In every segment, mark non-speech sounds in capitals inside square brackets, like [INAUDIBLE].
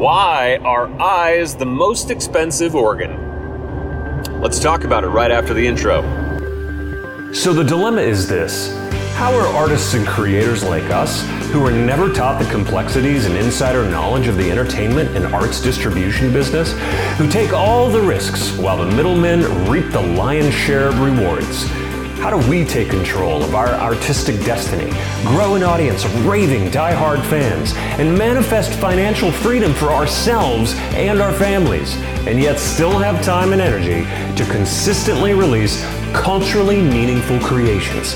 Why are eyes the most expensive organ? Let's talk about it right after the intro. So, the dilemma is this How are artists and creators like us, who were never taught the complexities and insider knowledge of the entertainment and arts distribution business, who take all the risks while the middlemen reap the lion's share of rewards? How do we take control of our artistic destiny, grow an audience of raving, die-hard fans, and manifest financial freedom for ourselves and our families, and yet still have time and energy to consistently release culturally meaningful creations?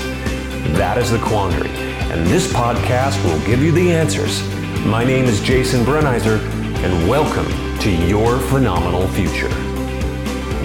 That is the quandary, and this podcast will give you the answers. My name is Jason Brenizer, and welcome to your phenomenal future.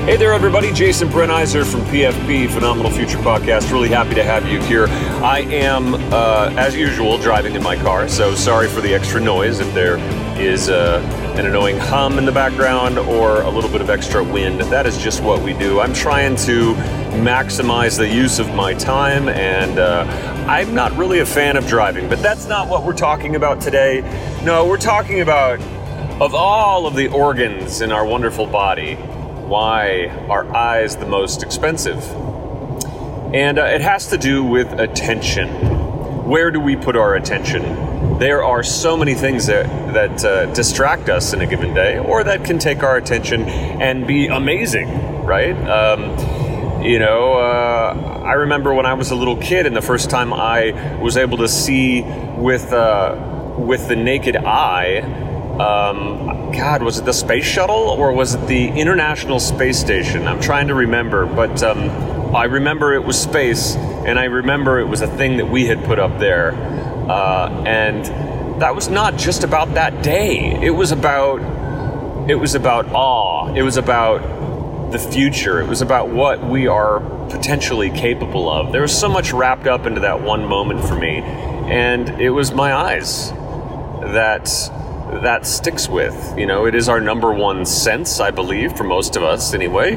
Hey there, everybody. Jason Brenizer from PFP, Phenomenal Future Podcast. Really happy to have you here. I am, uh, as usual, driving in my car, so sorry for the extra noise if there is uh, an annoying hum in the background or a little bit of extra wind. That is just what we do. I'm trying to maximize the use of my time, and uh, I'm not really a fan of driving, but that's not what we're talking about today. No, we're talking about, of all of the organs in our wonderful body, why are eyes the most expensive? And uh, it has to do with attention. Where do we put our attention? There are so many things that, that uh, distract us in a given day, or that can take our attention and be amazing, right? Um, you know, uh, I remember when I was a little kid, and the first time I was able to see with uh, with the naked eye um, God, was it the space shuttle or was it the International Space Station? I'm trying to remember, but um, I remember it was space, and I remember it was a thing that we had put up there. Uh, and that was not just about that day. It was about it was about awe. It was about the future. It was about what we are potentially capable of. There was so much wrapped up into that one moment for me, and it was my eyes that that sticks with. You know, it is our number one sense, I believe, for most of us anyway.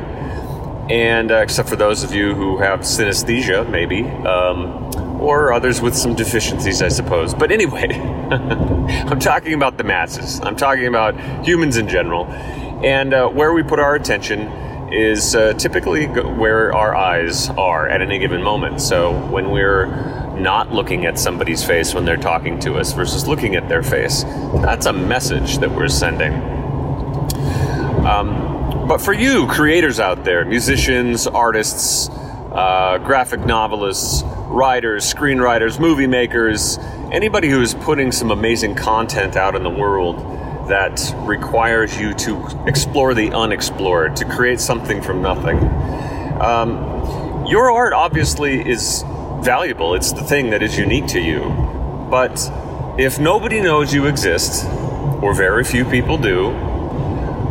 And uh, except for those of you who have synesthesia, maybe, um, or others with some deficiencies, I suppose. But anyway, [LAUGHS] I'm talking about the masses. I'm talking about humans in general. And uh, where we put our attention is uh, typically where our eyes are at any given moment. So when we're not looking at somebody's face when they're talking to us versus looking at their face. That's a message that we're sending. Um, but for you, creators out there, musicians, artists, uh, graphic novelists, writers, screenwriters, movie makers, anybody who is putting some amazing content out in the world that requires you to explore the unexplored, to create something from nothing. Um, your art obviously is valuable. It's the thing that is unique to you. But if nobody knows you exist, or very few people do,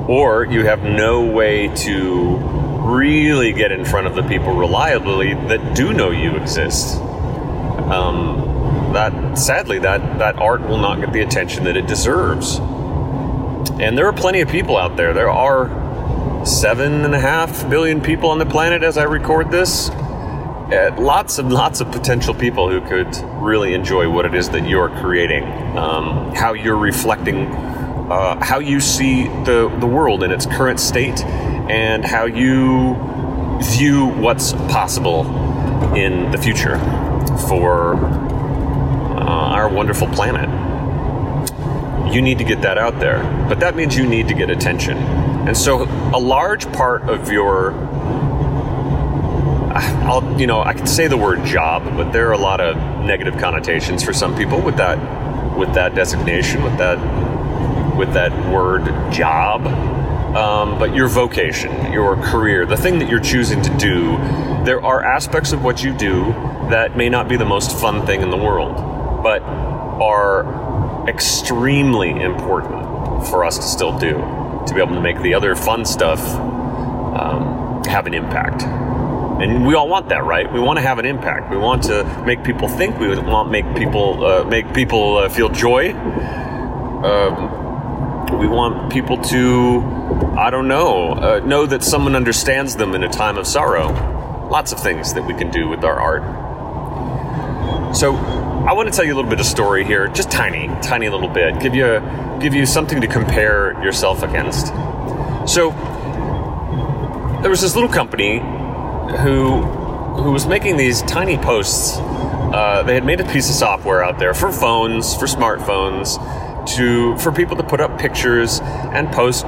or you have no way to really get in front of the people reliably that do know you exist, um, that sadly that that art will not get the attention that it deserves. And there are plenty of people out there. There are seven and a half billion people on the planet as I record this uh, lots and lots of potential people who could really enjoy what it is that you're creating, um, how you're reflecting, uh, how you see the, the world in its current state, and how you view what's possible in the future for uh, our wonderful planet. You need to get that out there, but that means you need to get attention. And so, a large part of your I'll, you know, I can say the word job, but there are a lot of negative connotations for some people with that, with that designation, with that, with that word job. Um, but your vocation, your career, the thing that you're choosing to do, there are aspects of what you do that may not be the most fun thing in the world, but are extremely important for us to still do to be able to make the other fun stuff um, have an impact. And we all want that, right? We want to have an impact. We want to make people think. We want make people uh, make people uh, feel joy. Um, we want people to, I don't know, uh, know that someone understands them in a time of sorrow. Lots of things that we can do with our art. So, I want to tell you a little bit of story here, just tiny, tiny little bit. Give you a, give you something to compare yourself against. So there was this little company who who was making these tiny posts. Uh, they had made a piece of software out there for phones, for smartphones, to for people to put up pictures and post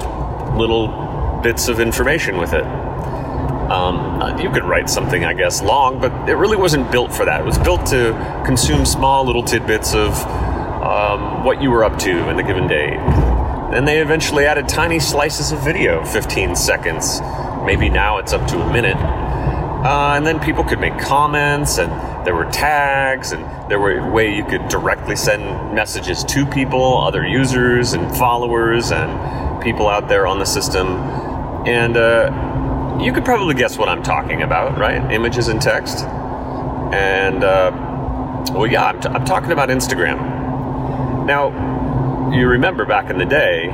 little bits of information with it. Um, you could write something, I guess, long, but it really wasn't built for that. It was built to consume small little tidbits of um, what you were up to in the given day. Then they eventually added tiny slices of video, 15 seconds. Maybe now it's up to a minute. Uh, and then people could make comments, and there were tags, and there were a way you could directly send messages to people, other users, and followers, and people out there on the system. And uh, you could probably guess what I'm talking about, right? Images and text. And, uh, well, yeah, I'm, t- I'm talking about Instagram. Now, you remember back in the day,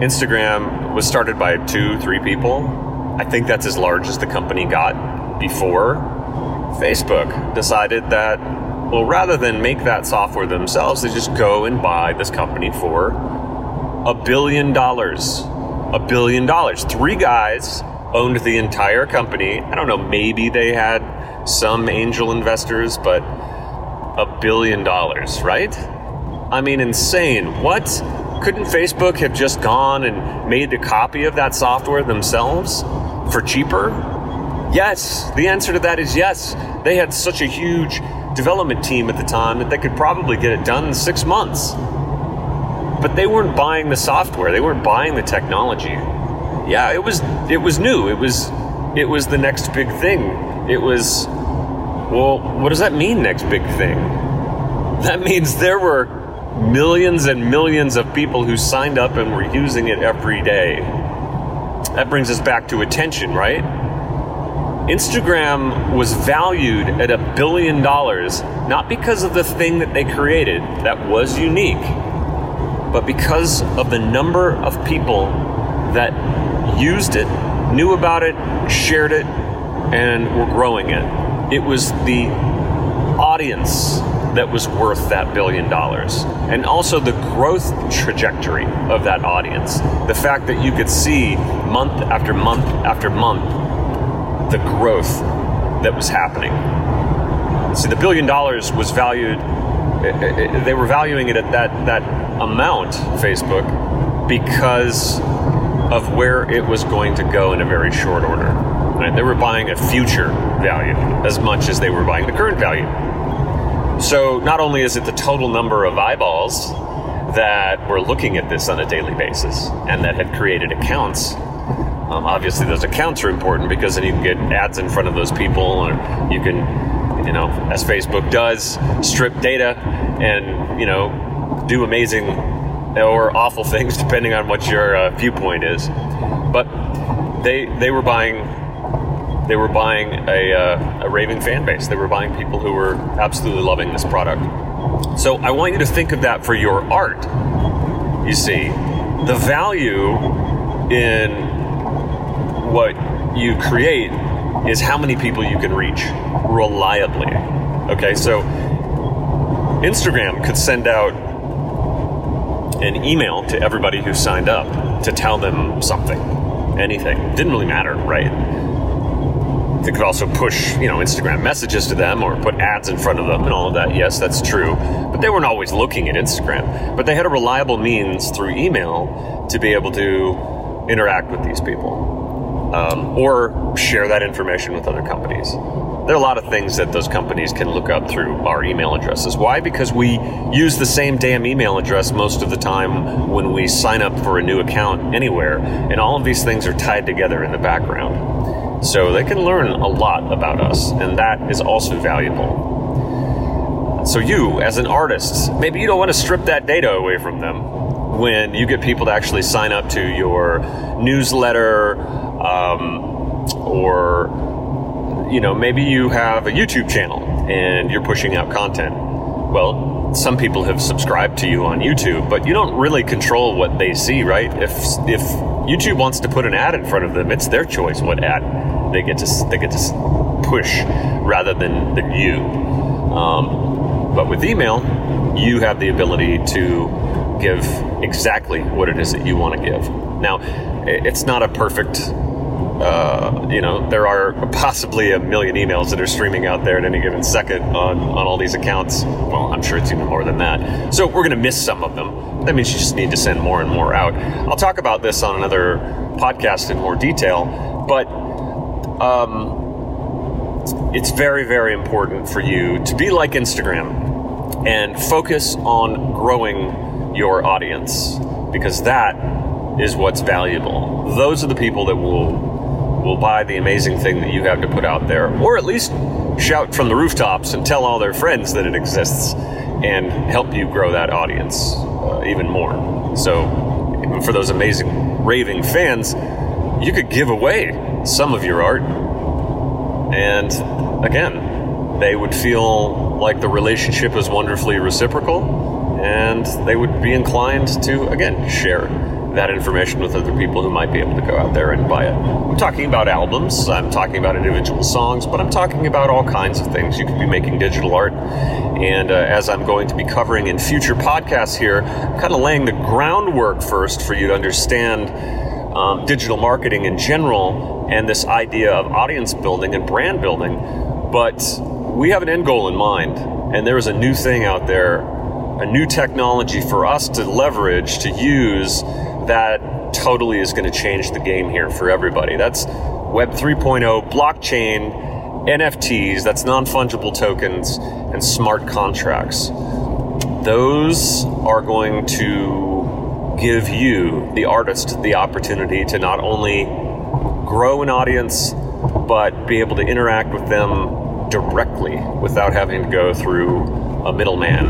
Instagram was started by two, three people. I think that's as large as the company got before. Facebook decided that, well, rather than make that software themselves, they just go and buy this company for a billion dollars. A billion dollars. Three guys owned the entire company. I don't know, maybe they had some angel investors, but a billion dollars, right? I mean, insane. What? Couldn't Facebook have just gone and made a copy of that software themselves for cheaper? Yes. The answer to that is yes. They had such a huge development team at the time that they could probably get it done in six months. But they weren't buying the software, they weren't buying the technology yeah, it was it was new. It was it was the next big thing. It was well, what does that mean next big thing? That means there were millions and millions of people who signed up and were using it every day. That brings us back to attention, right? Instagram was valued at a billion dollars not because of the thing that they created that was unique, but because of the number of people that used it, knew about it, shared it, and were growing it. It was the audience that was worth that billion dollars. And also the growth trajectory of that audience. The fact that you could see month after month after month the growth that was happening. See, the billion dollars was valued, eh, eh, eh, they were valuing it at that, that amount, Facebook, because of where it was going to go in a very short order. Right? They were buying a future value as much as they were buying the current value. So not only is it the total number of eyeballs that were looking at this on a daily basis and that had created accounts. Um, obviously, those accounts are important because then you can get ads in front of those people, or you can, you know, as Facebook does, strip data and you know do amazing or awful [LAUGHS] things depending on what your uh, viewpoint is. But they they were buying they were buying a, uh, a raving fan base. They were buying people who were absolutely loving this product. So I want you to think of that for your art. You see, the value in what you create is how many people you can reach reliably. Okay, so Instagram could send out an email to everybody who signed up to tell them something, anything. Didn't really matter, right? They could also push, you know, Instagram messages to them or put ads in front of them and all of that. Yes, that's true. But they weren't always looking at Instagram. But they had a reliable means through email to be able to interact with these people um, or share that information with other companies there are a lot of things that those companies can look up through our email addresses. Why? Because we use the same damn email address most of the time when we sign up for a new account anywhere, and all of these things are tied together in the background. So they can learn a lot about us, and that is also valuable. So, you, as an artist, maybe you don't want to strip that data away from them when you get people to actually sign up to your newsletter um, or you know, maybe you have a YouTube channel and you're pushing out content. Well, some people have subscribed to you on YouTube, but you don't really control what they see, right? If if YouTube wants to put an ad in front of them, it's their choice what ad they get to they get to push rather than than you. Um, But with email, you have the ability to give exactly what it is that you want to give. Now, it's not a perfect uh, you know, there are possibly a million emails that are streaming out there at any given second on, on all these accounts. Well, I'm sure it's even more than that. So we're going to miss some of them. That means you just need to send more and more out. I'll talk about this on another podcast in more detail, but um, it's very, very important for you to be like Instagram and focus on growing your audience because that is what's valuable. Those are the people that will will buy the amazing thing that you have to put out there, or at least shout from the rooftops and tell all their friends that it exists and help you grow that audience uh, even more. So, for those amazing raving fans, you could give away some of your art. And again, they would feel like the relationship is wonderfully reciprocal and they would be inclined to, again, share that information with other people who might be able to go out there and buy it. I'm talking about albums, I'm talking about individual songs, but I'm talking about all kinds of things. You could be making digital art. And uh, as I'm going to be covering in future podcasts here, I'm kind of laying the groundwork first for you to understand um, digital marketing in general and this idea of audience building and brand building. But we have an end goal in mind, and there is a new thing out there, a new technology for us to leverage, to use that totally is going to change the game here for everybody. That's Web 3.0, blockchain, NFTs, that's non fungible tokens, and smart contracts. Those are going to give you, the artist, the opportunity to not only grow an audience, but be able to interact with them directly without having to go through a middleman.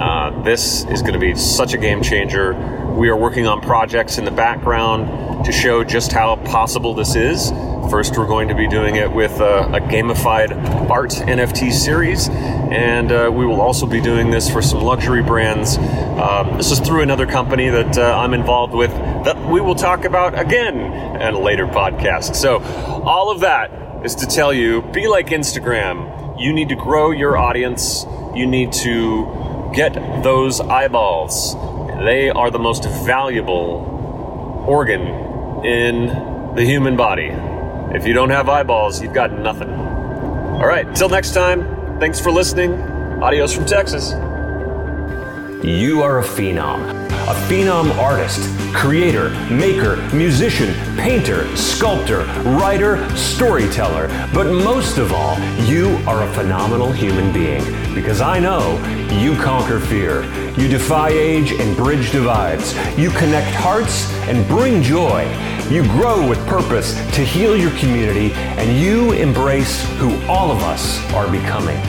Uh, this is going to be such a game changer we are working on projects in the background to show just how possible this is. First, we're going to be doing it with a, a gamified art NFT series, and uh, we will also be doing this for some luxury brands. Um, this is through another company that uh, I'm involved with that we will talk about again in a later podcast. So, all of that is to tell you be like Instagram. You need to grow your audience, you need to get those eyeballs they are the most valuable organ in the human body. If you don't have eyeballs, you've got nothing. All right, until next time, thanks for listening. Adios from Texas. You are a phenom. A phenom artist, creator, maker, musician, painter, sculptor, writer, storyteller. But most of all, you are a phenomenal human being because I know you conquer fear. You defy age and bridge divides. You connect hearts and bring joy. You grow with purpose to heal your community, and you embrace who all of us are becoming.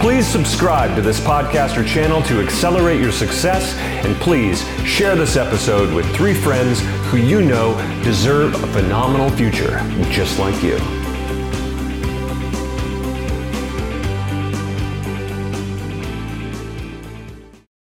Please subscribe to this podcast or channel to accelerate your success, and please share this episode with three friends who you know deserve a phenomenal future just like you.